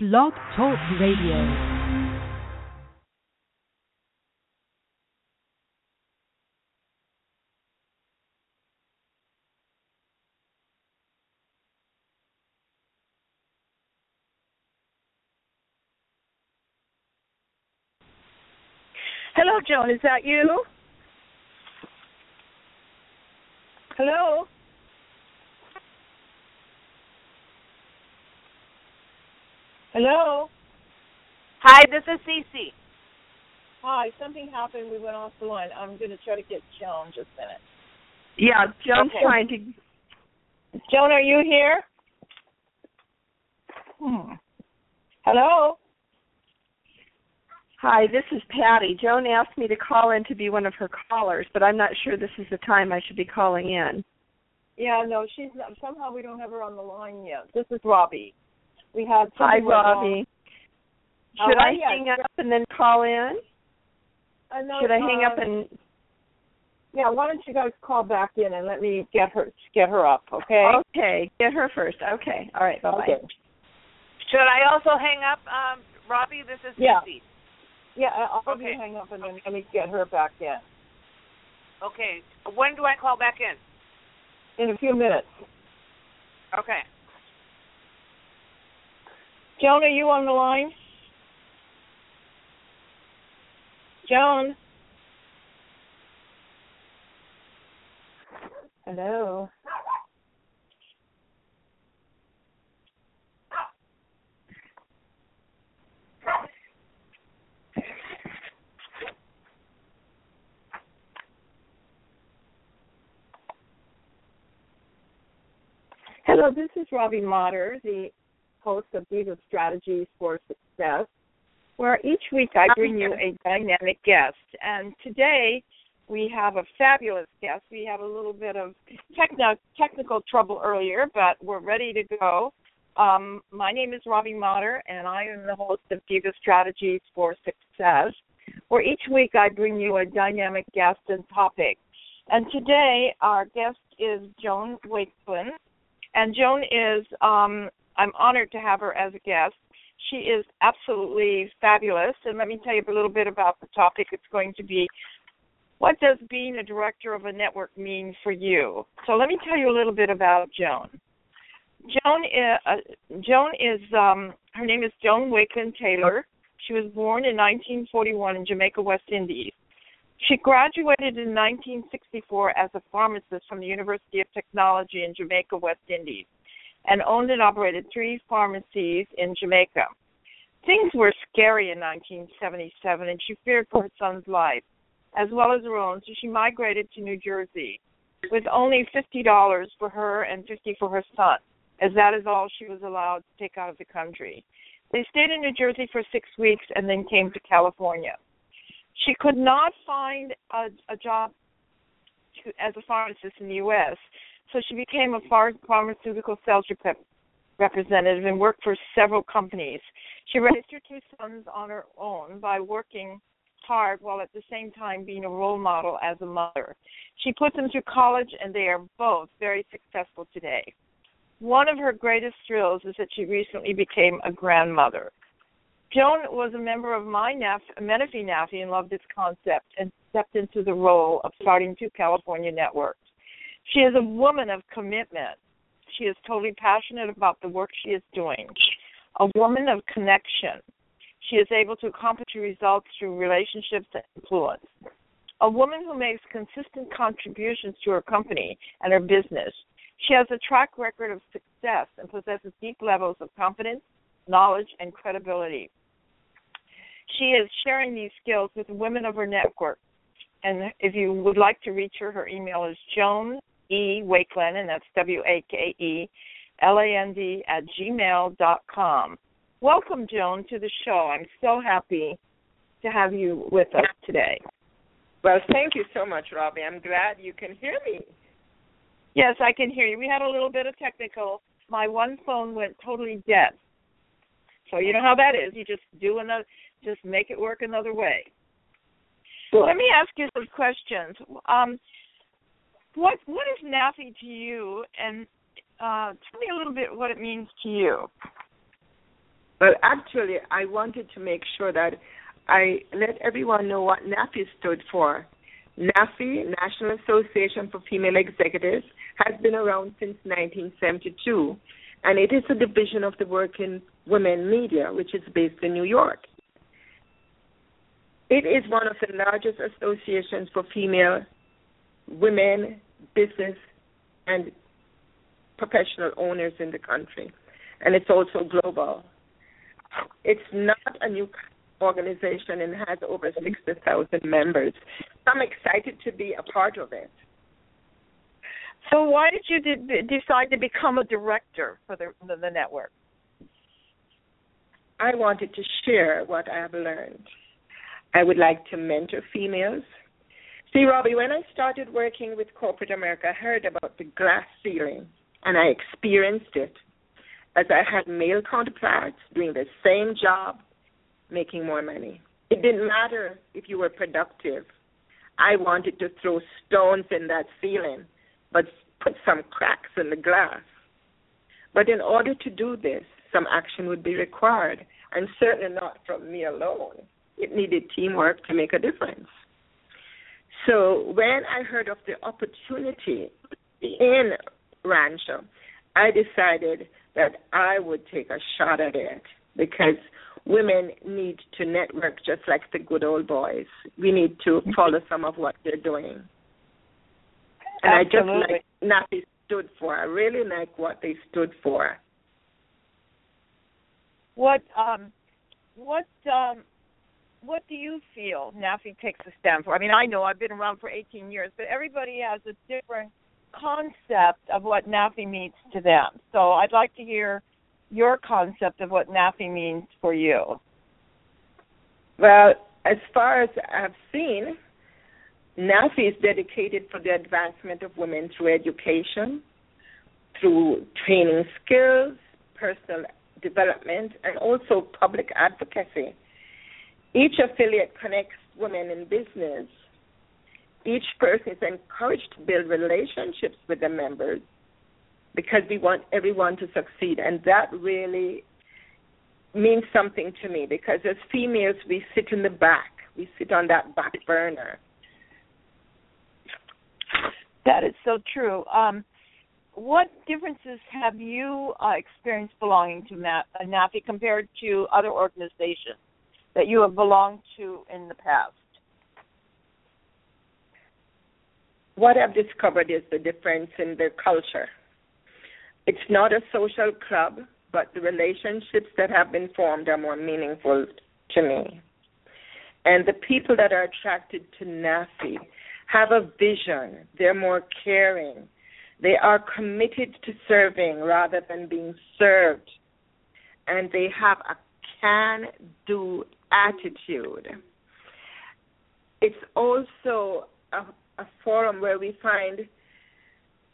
Blog Talk Radio. Hello, Joan. Is that you? Hello? Hello? Hi, this is Cece. Hi, something happened. We went off the line. I'm going to try to get Joan just a minute. Yeah, Joan's Okay. trying to. Joan, are you here? Hmm. Hello? Hi, this is Patty. Joan asked me to call in to be one of her callers, but I'm not sure this is the time I should be calling in. Yeah, no, she's not, somehow we don't have her on the line yet. This is Robbie. We have Hi, something went wrong. Robbie. Oh, Should hi, I yes. hang up and then call in? Uh, no, Should I hang uh, up and? Yeah, why don't you guys call back in and let me get her get her up, okay? Okay, get her first. Okay, all right. Bye bye. Okay. Should I also hang up, um, Robbie? This is Yeah. Cece. Yeah, I'll have Okay. you hang up and then let me get her back in. Okay. When do I call back in? In a few minutes. Okay. Joan, are you on the line? Joan? Hello? Hello, this is Robbie Motter, the host of Diva Strategies for Success, where each week I bring you a dynamic guest. And today we have a fabulous guest. We had a little bit of techno- technical trouble earlier, but we're ready to go. Um, my name is Robbie Motter, and I am the host of Diva Strategies for Success, where each week I bring you a dynamic guest and topic. And today our guest is Joan Wakeland. And Joan is, um, I'm honored to have her as a guest. She is absolutely fabulous. And let me tell you a little bit about the topic. It's going to be what does being a director of a network mean for you? So let me tell you a little bit about Joan. Joan is, uh, Joan is um, her name is Joan Wakeland Taylor. She was born in 1941 in Jamaica, West Indies. She graduated in 1964 as a pharmacist from the University of Technology in Jamaica, West Indies, and owned and operated three pharmacies in Jamaica. Things were scary in 1977, and she feared for her son's life, as well as her own, so she migrated to New Jersey with only $50 for her and 50 for her son, as that is all she was allowed to take out of the country. They stayed in New Jersey for six weeks and then came to California she could not find a, a job to, as a pharmacist in the U.S., so she became a pharmaceutical sales rep- representative and worked for several companies. She raised her two sons on her own by working hard while at the same time being a role model as a mother. She put them through college, and they are both very successful today. One of her greatest thrills is that she recently became a grandmother. Joan was a member of my NAF, Menifee NAFE and loved its concept and stepped into the role of starting two California networks. She is a woman of commitment. She is totally passionate about the work she is doing. A woman of connection. She is able to accomplish results through relationships and influence. A woman who makes consistent contributions to her company and her business. She has a track record of success and possesses deep levels of confidence, knowledge, and credibility. She is sharing these skills with women of her network. And if you would like to reach her, her email is Joan E. Wakeland, and that's W A K E L A N D at gmail dot com. Welcome, Joan, to the show. I'm so happy to have you with us today. Well, thank you so much, Robbie. I'm glad you can hear me. Yes, I can hear you. We had a little bit of technical. My one phone went totally dead. So you know how that is. You just do another, just make it work another way. Let me ask you some questions. Um, what what is NAFE to you, and uh, tell me a little bit what it means to you. Well, actually, I wanted to make sure that I let everyone know what NAFE stood for. NAFE, National Association for Female Executives, has been around since 1972, and it is a division of the Working Women Media, which is based in New York. It is one of the largest associations for female women, business, and professional owners in the country, and it's also global. It's not a new organization and has over 60,000 members. I'm excited to be a part of it. So, why did you de- decide to become a director for the, the, the network? I wanted to share what I have learned. I would like to mentor females. See, Robbie, when I started working with corporate America, I heard about the glass ceiling, and I experienced it as I had male counterparts doing the same job, making more money. It didn't matter if you were productive. I wanted to throw stones in that ceiling, but put some cracks in the glass. But in order to do this, some action would be required, and certainly not from me alone. It needed teamwork to make a difference. So when I heard of the opportunity in Rancho, I decided that I would take a shot at it because women need to network just like the good old boys. We need to follow some of what they're doing. And Absolutely. I just like NAFE stood for. I really like what they stood for. What um, what um, what do you feel NAFE takes a stand for? I mean, I know I've been around for 18 years, but everybody has a different concept of what NAFE means to them. So I'd like to hear your concept of what NAFE means for you. Well, as far as I've seen, NAFE is dedicated for the advancement of women through education, through training skills, personal development, and also public advocacy. Each affiliate connects women in business. Each person is encouraged to build relationships with the members because we want everyone to succeed. And that really means something to me because as females, we sit in the back, we sit on that back burner. That is so true. Um, what differences have you uh, experienced belonging to Na- uh, compared to other organizations that you have belonged to in the past? What I've discovered is the difference in the culture. It's not a social club, but the relationships that have been formed are more meaningful to me. And the people that are attracted to NAFE have a vision. They're more caring. They are committed to serving rather than being served. And they have a can do attitude. It's also a, a forum where we find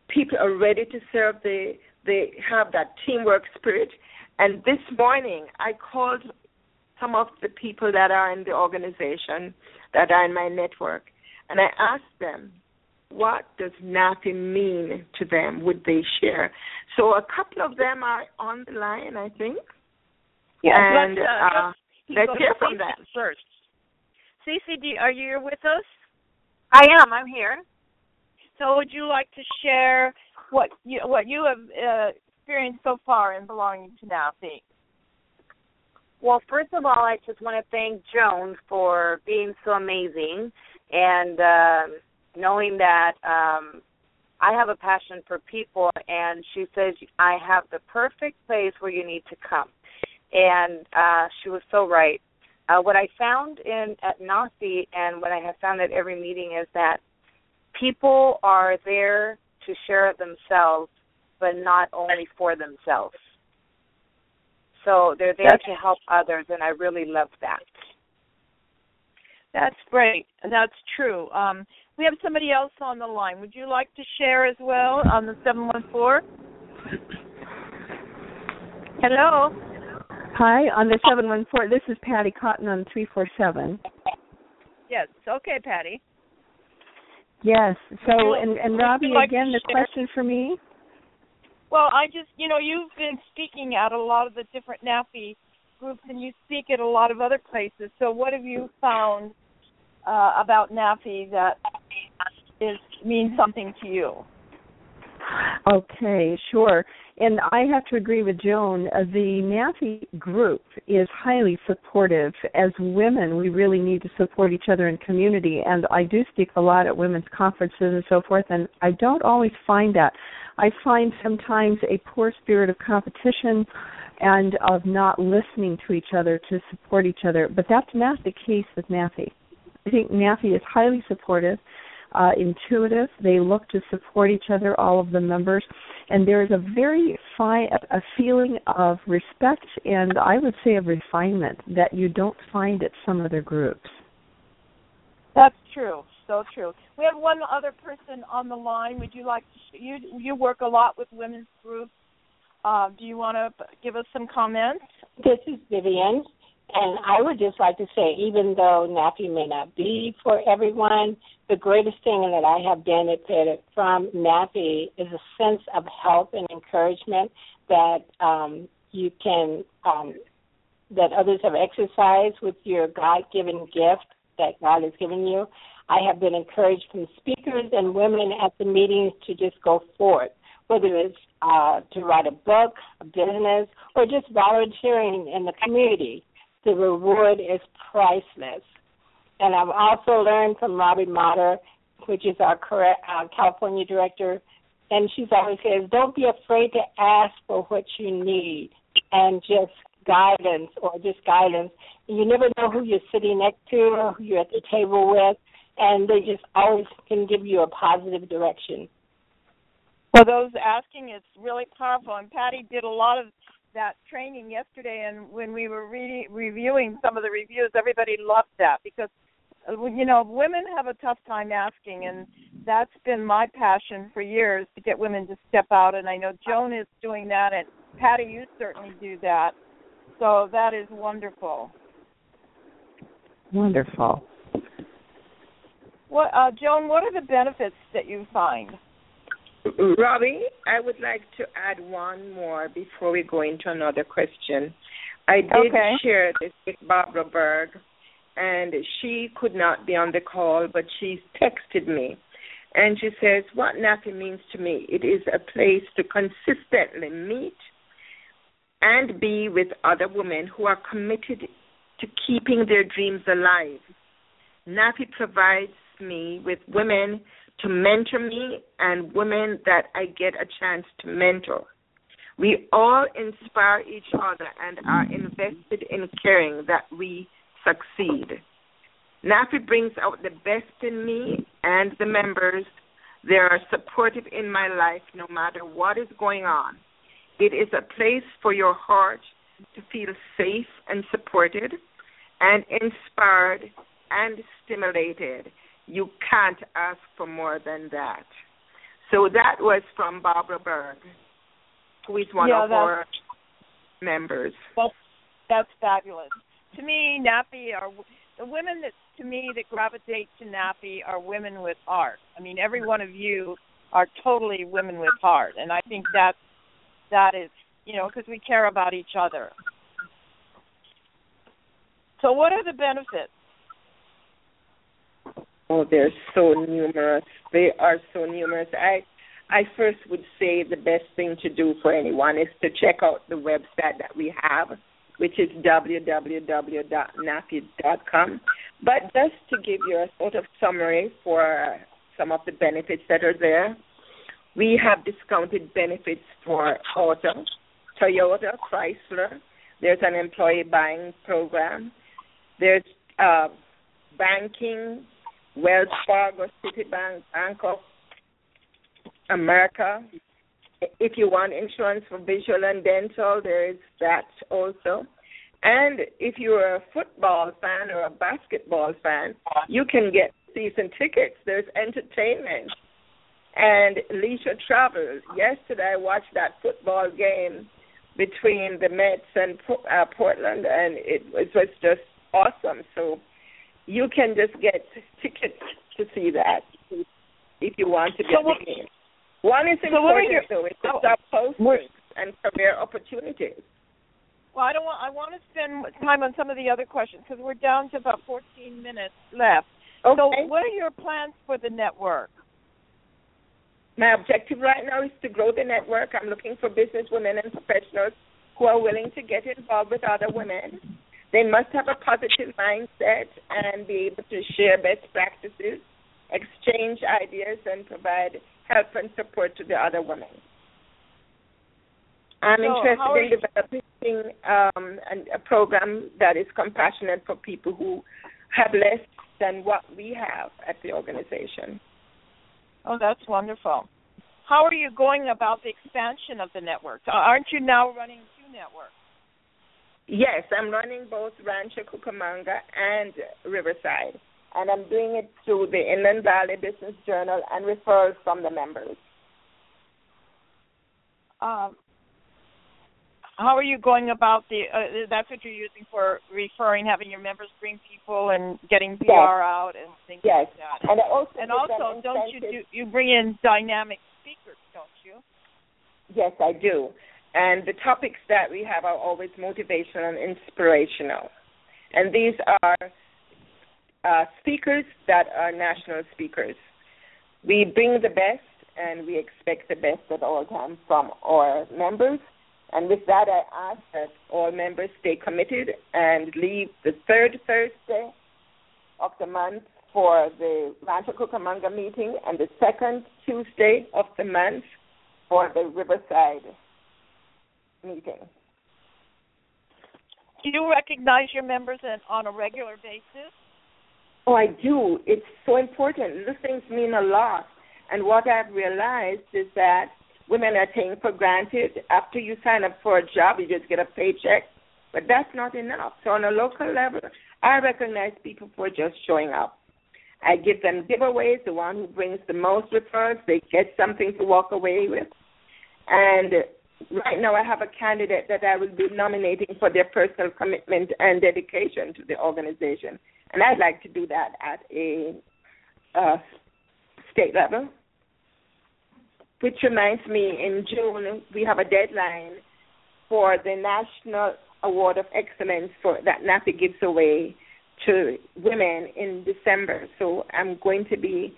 people are ready to serve. They they have that teamwork spirit. And this morning, I called some of the people that are in the organization that are in my network, and I asked them, what does NAFE mean to them? Would they share? So a couple of them are on the line, I think. Yes, and let's, uh, uh, let's hear from Cece them. first. CCD, are you with us? I am. I'm here. So, would you like to share what you what you have uh, experienced so far in belonging to NAFE? Well, first of all, I just want to thank Joan for being so amazing and um knowing that um, I have a passion for people, and she says I have the perfect place where you need to come, and uh, she was so right. Uh, what I found in at NAFE and what I have found at every meeting is that people are there to share themselves, but not only for themselves. So they're there That's- to help others, and I really love that. That's great. That's true. Um, we have somebody else on the line. Would you like to share as well on the seven one four? Hello. Hi, on the 714, this is Patty Cotton on 347. Yes. Okay, Patty. Yes. So, and, and Robbie, like again, the share? question for me? Well, I just, you know, you've been speaking at a lot of the different NAFE groups and you speak at a lot of other places. So, what have you found uh, about NAFE that is means something to you? Okay, sure. And I have to agree with Joan. Uh, the NAFE group is highly supportive. As women, we really need to support each other in community. And I do speak a lot at women's conferences and so forth, and I don't always find that. I find sometimes a poor spirit of competition and of not listening to each other to support each other. But that's not the case with NAFE. I think NAFE is highly supportive uh, intuitive. They look to support each other, all of the members, and there is a very fine a feeling of respect and I would say of refinement that you don't find at some other groups. That's true. So true. We have one other person on the line. Would you like to? You you work a lot with women's groups. Uh, do you want to give us some comments? This is Vivian. And I would just like to say, even though NAFE may not be for everyone, the greatest thing that I have benefited from NAFE is a sense of help and encouragement that um, you can, um, that others have exercised with your God given gift that God has given you. I have been encouraged from speakers and women at the meetings to just go forth, whether it's uh, to write a book, a business, or just volunteering in the community the reward is priceless. And I've also learned from Robbie Motter, which is our California director, and she's always says, don't be afraid to ask for what you need and just guidance or just guidance. You never know who you're sitting next to or who you're at the table with, and they just always can give you a positive direction. For those asking, it's really powerful. And Patty did a lot of that training yesterday, and when we were reading, reviewing some of the reviews, everybody loved that because uh, you know women have a tough time asking, and that's been my passion for years to get women to step out. And I know Joan is doing that, and Patty, you certainly do that. So that is wonderful. Wonderful. What, uh, Joan? What are the benefits that you find? Robbie, I would like to add one more before we go into another question. I did okay. share this with Barbara Berg, and she could not be on the call, but she texted me. And she says, What NAFE means to me, it is a place to consistently meet and be with other women who are committed to keeping their dreams alive. NAFE provides me with women to mentor me and women that I get a chance to mentor. We all inspire each other and are invested in caring that we succeed. NAFE brings out the best in me and the members. They are supportive in my life no matter what is going on. It is a place for your heart to feel safe and supported and inspired and stimulated you can't ask for more than that. So that was from Barbara Berg, who is one yeah, of our members. That's, that's fabulous. To me, NAFE are the women that to me that gravitate to NAFE are women with heart. I mean, every one of you are totally women with heart, and I think that that is you know because we care about each other. So, what are the benefits? Oh, they're so numerous. They are so numerous. I I first would say the best thing to do for anyone is to check out the website that we have, which is www.nafe.com. But just to give you a sort of summary for some of the benefits that are there, we have discounted benefits for auto, Toyota, Chrysler. There's an employee buying program. There's uh, banking, Wells Fargo, Citibank, Bank of America. If you want insurance for visual and dental, there is that also. And if you're a football fan or a basketball fan, you can get season tickets. There's entertainment and leisure travel. Yesterday, I watched that football game between the Mets and uh, Portland, and it it was just awesome. So you can just get tickets to see that if you want to get so the game. One is so important your, though, it's job oh. postings and career opportunities. Well, I don't want. I want to spend time on some of the other questions because we're down to about 14 minutes left. Okay. So, what are your plans for the network? My objective right now is to grow the network. I'm looking for business women and professionals who are willing to get involved with other women. They must have a positive mindset and be able to share best practices, exchange ideas, and provide help and support to the other women. I'm So, interested in developing um, an, a program that is compassionate for people who have less than what we have at the organization. Oh, that's wonderful. How are you going about the expansion of the network? Aren't you now running two networks? Yes, I'm running both Rancho Cucamonga and Riverside, and I'm doing it through the Inland Valley Business Journal and referrals from the members. Um, how are you going about the? Uh, that's what you're using for referring, having your members bring people and getting PR out and things Yes, like that. and also And also, don't you do you bring in dynamic speakers? Don't you? Yes, I do. And the topics that we have are always motivational and inspirational. And these are uh, speakers that are national speakers. We bring the best and we expect the best at all times from our members. And with that, I ask that all members stay committed and leave the third Thursday of the month for the Rancho Cucamonga meeting and the second Tuesday of the month for the Riverside meeting. Do you recognize your members in, on a regular basis? Oh, I do. It's so important. These things mean a lot. And what I've realized is that women are taken for granted. After you sign up for a job, you just get a paycheck. But that's not enough. So on a local level, I recognize people for just showing up. I give them giveaways. The one who brings the most referrals, they get something to walk away with. And right now, I have a candidate that I will be nominating for their personal commitment and dedication to the organization. And I'd like to do that at a uh, state level. Which reminds me, in June, we have a deadline for the National Award of Excellence for that NAFE gives away to women in December. So I'm going to be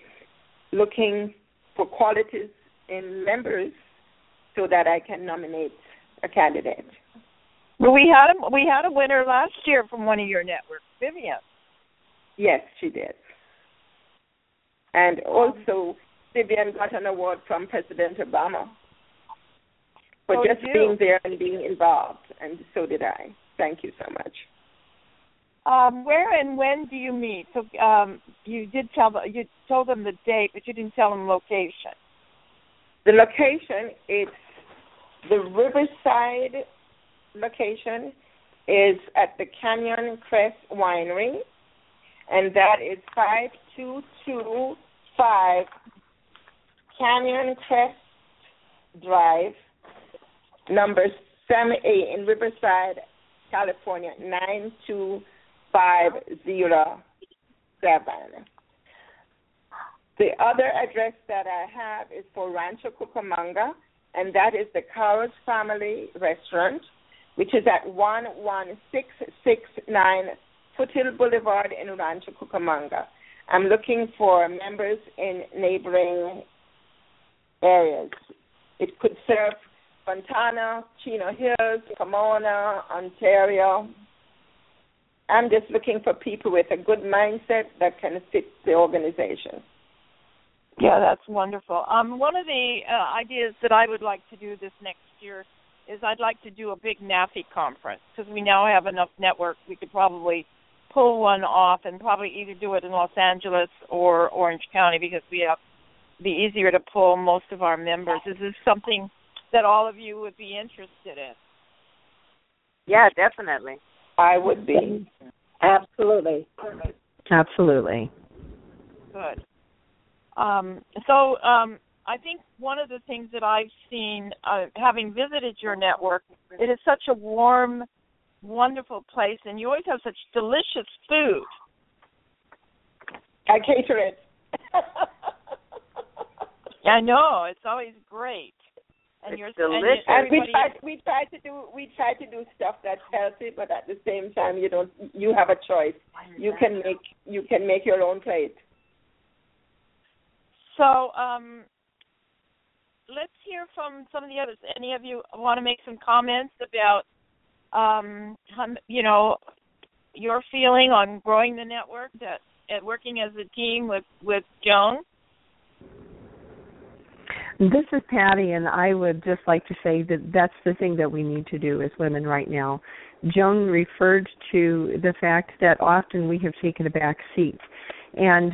looking for qualities in members so that I can nominate a candidate. Well, we had a we had a winner last year from one of your networks, Vivian. Yes, she did. And also, Vivian got an award from President Obama for Oh, just you? being there and being involved, and so did I. Thank you so much. Um, where and when do you meet? So um, you did tell you told them the date, but you didn't tell them location. The location, it's the Riverside location is at the Canyon Crest Winery, and that is 5225 Canyon Crest Drive, number 7A in Riverside, California, 92507. The other address that I have is for Rancho Cucamonga, and that is the Carlos Family Restaurant, which is at 11669 Foothill Boulevard in Rancho Cucamonga. I'm looking for members in neighboring areas. It could serve Fontana, Chino Hills, Pomona, Ontario. I'm just looking for people with a good mindset that can fit the organization. Yeah, that's wonderful. Um, one of the uh, ideas that I would like to do this next year is I'd like to do a big NAFE conference because we now have enough networks. We could probably pull one off and probably either do it in Los Angeles or Orange County because we have be easier to pull most of our members. Is this something that all of you would be interested in? Yeah, definitely. I would be. Absolutely. Absolutely. Good. Um, so um, I think one of the things that I've seen, uh, having visited your network, it is such a warm, wonderful place, and you always have such delicious food. I cater it. I know it's always great, And it's you're delicious. And we Everybody- try we try to do we try to do stuff that's healthy, but at the same time you don't you have a choice. You can make you can make your own plate. So, um, let's hear from some of the others. Any of you want to make some comments about, um, you know, your feeling on growing the network, that at working as a team with with Joan? This is Patty, and I would just like to say that that's the thing that we need to do as women right now. Joan referred to the fact that often we have taken a back seat, and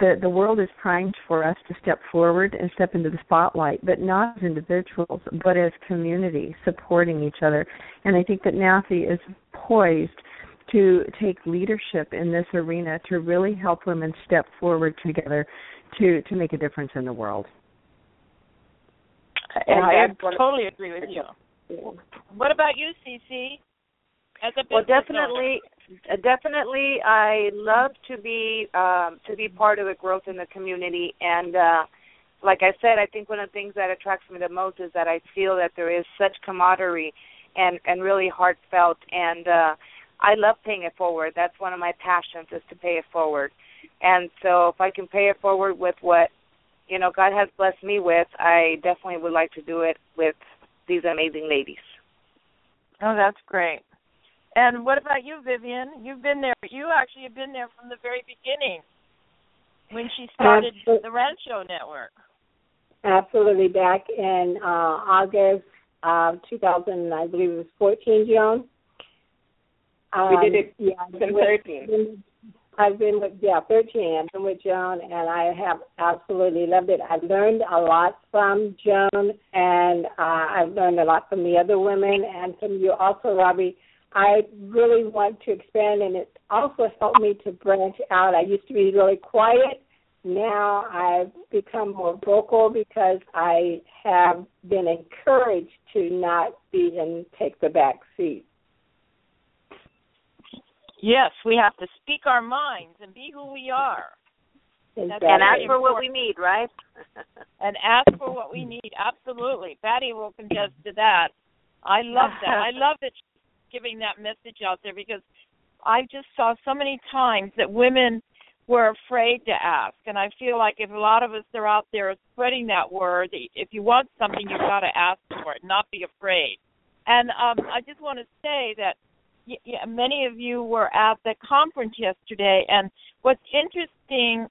the the world is primed for us to step forward and step into the spotlight, but not as individuals, but as community, supporting each other. And I think that NAFE is poised to take leadership in this arena to really help women step forward together to to make a difference in the world. And I that's one of- totally agree with you. What about you, Cece? As a Well, definitely, uh, definitely, I love to be um, to be part of the growth in the community, and uh, like I said, I think one of the things that attracts me the most is that I feel that there is such camaraderie and and really heartfelt, and uh, I love paying it forward. That's one of my passions is to pay it forward, and so if I can pay it forward with what you know God has blessed me with, I definitely would like to do it with these amazing ladies. Oh, that's great. And what about you, Vivian? You've been there. You actually have been there from the very beginning when she started Absol- the Rancho Network. Absolutely. Back in uh, August of 2000, I believe it was 14, Joan. Um, We did it Yeah, I've been in with- 13. I've been with yeah 13. I've been with Joan, and I have absolutely loved it. I've learned a lot from Joan, and uh, I've learned a lot from the other women and from you also, Robbie. I really want to expand, and it also helped me to branch out. I used to be really quiet. Now I've become more vocal because I have been encouraged to not be and take the back seat. Yes, we have to speak our minds and be who we are Exactly. And ask for what we need, right? and ask for what we need. Absolutely. Patty will contest to that. I love that. I love that she's giving that message out there because I just saw so many times that women were afraid to ask. And I feel like if a lot of us are out there spreading that word, if you want something, you've got to ask for it, not be afraid. And um, I just want to say that yeah, many of you were at the conference yesterday, and what's interesting,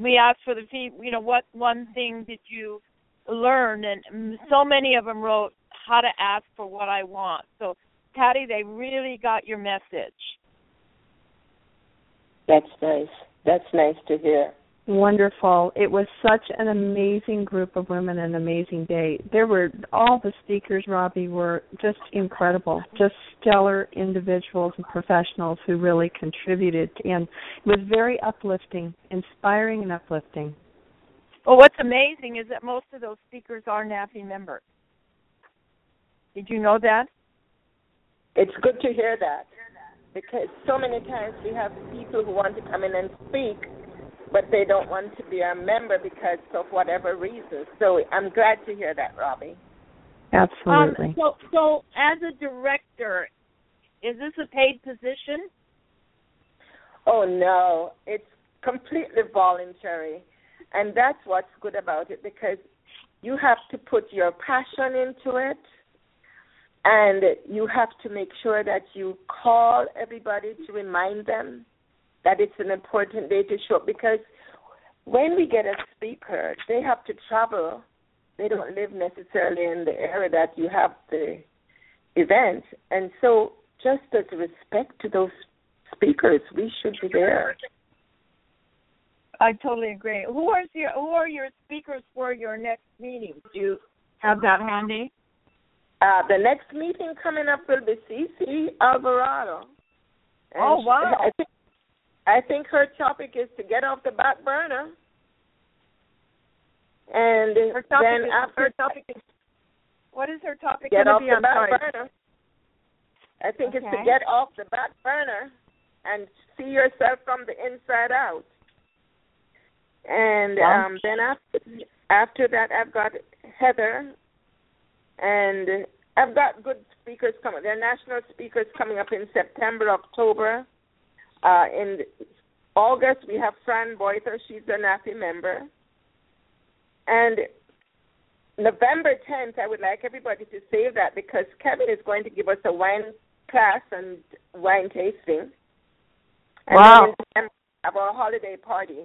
we asked for the you know, what one thing did you learn, and so many of them wrote how to ask for what I want. So, Patty, they really got your message. That's nice. That's nice to hear. Wonderful. It was such an amazing group of women, an amazing day. There were all the speakers, Robbie, were just incredible, just stellar individuals and professionals who really contributed, and it was very uplifting, inspiring, and uplifting. Well, what's amazing is that most of those speakers are NAFE members. Did you know that? It's good to hear that because so many times we have people who want to come in and speak, but they don't want to be a member because of whatever reasons. So I'm glad to hear that, Robbie. Absolutely. Um, so, so as a director, is this a paid position? Oh no, it's completely voluntary, and that's what's good about it because you have to put your passion into it, and you have to make sure that you call everybody to remind them that it's an important day to show up because when we get a speaker, they have to travel. They don't live necessarily in the area that you have the event, and so just as respect to those speakers, we should be there. I totally agree. Who are your Who are your speakers for your next meeting? Do you have that handy? Uh, the next meeting coming up will be Cece Alvarado. And Oh, wow. she- I think, I think her topic is to get off the back burner. And Her topic then is, after her topic is what is her topic going to be? the I'm back sorry. burner. I think it's to get off the back burner and see yourself from the inside out. And um, then after after that, I've got Heather and I've got good speakers coming. There are national speakers coming up in September, October. Uh, in August, we have Fran Boyter. She's a NAFE member. And November 10th, I would like everybody to save that because Kevin is going to give us a wine class and wine tasting. And wow. then have our holiday party.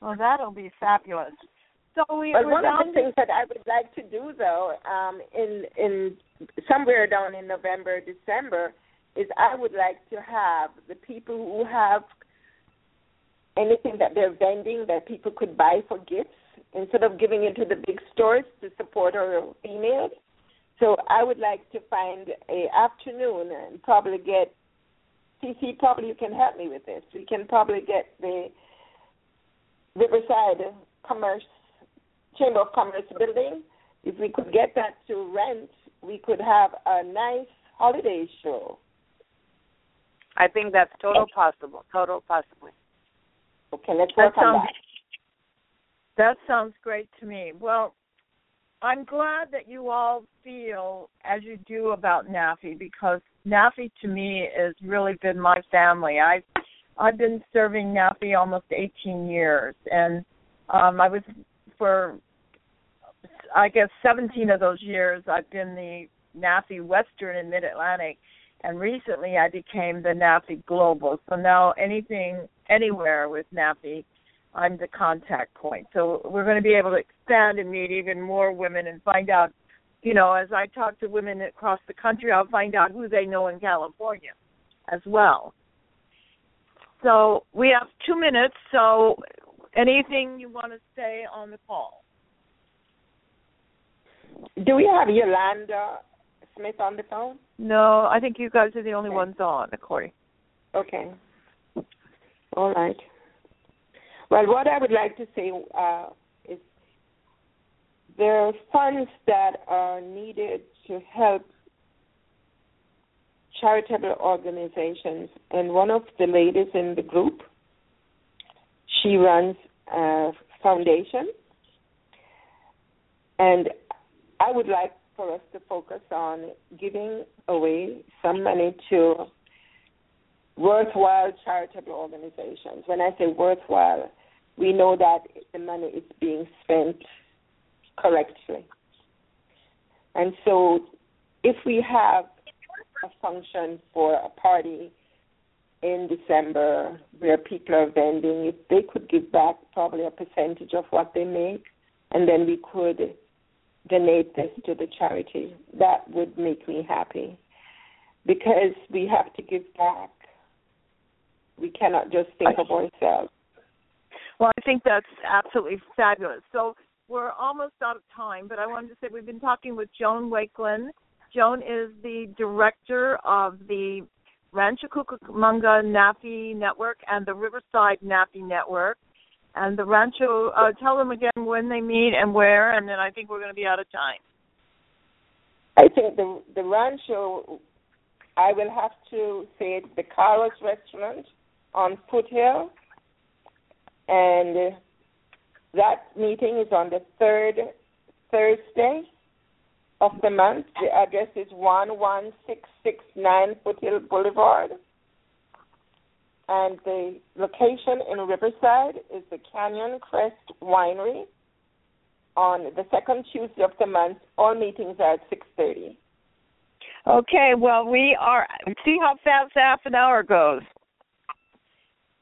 Well, that'll be fabulous. So we, but one of the things that I would like to do, though, um, in in somewhere down in November, December, is I would like to have the people who have anything that they're vending that people could buy for gifts instead of giving it to the big stores to support our females. So I would like to find a afternoon and probably get Cece. Probably you can help me with this. We can probably get the Riverside Commerce Chamber of Commerce building. If we could get that to rent, we could have a nice holiday show. I think that's total possible. Total possible. Okay, let's work that on sounds, that. That sounds great to me. Well, I'm glad that you all feel as you do about NAFE because NAFE to me has really been my family. I've I've been serving NAFE almost 18 years, and um, I was for I guess 17 of those years I've been the NAFE Western and Mid Atlantic, and recently I became the NAFE Global. So now anything anywhere with NAFE, I'm the contact point. So we're going to be able to expand and meet even more women and find out, you know, as I talk to women across the country, I'll find out who they know in California as well. So we have two minutes. So anything you want to say on the call? Do we have Yolanda Smith on the phone? No, I think you guys are the only okay. ones on, Corey. Okay. All right. Well, what I would like to say uh, is there are funds that are needed to help charitable organizations, and one of the ladies in the group, she runs a foundation, and I would like for us to focus on giving away some money to worthwhile charitable organizations. When I say worthwhile, we know that the money is being spent correctly. And so if we have a function for a party in December where people are vending, if they could give back probably a percentage of what they make, and then we could donate this to the charity, that would make me happy because we have to give back. We cannot just think of ourselves. Well, I think that's absolutely fabulous. So we're almost out of time, but I wanted to say we've been talking with Joan Wakeland. Joan is the director of the Rancho Cucamonga NAFE Network and the Riverside NAFE Network. And the Rancho, uh, tell them again when they meet and where, and then I think we're going to be out of time. I think the the Rancho, I will have to say it's the Carlos Restaurant on Foothill, and that meeting is on the third Thursday of the month. The address is one one six six nine Foothill Boulevard. And the location in Riverside is the Canyon Crest Winery on the second Tuesday of the month. All meetings are at 6.30. Okay, well, we are, see how fast half an hour goes.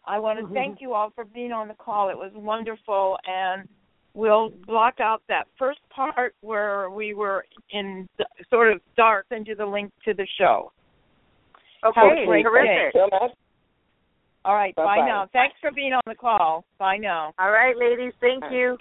I want to mm-hmm. thank you all for being on the call. It was wonderful, and we'll block out that first part where we were in sort of dark, send you the link to the show. Okay, terrific. All right. Bye-bye. Bye now. Thanks for being on the call. Bye now. All right, ladies. Thank you.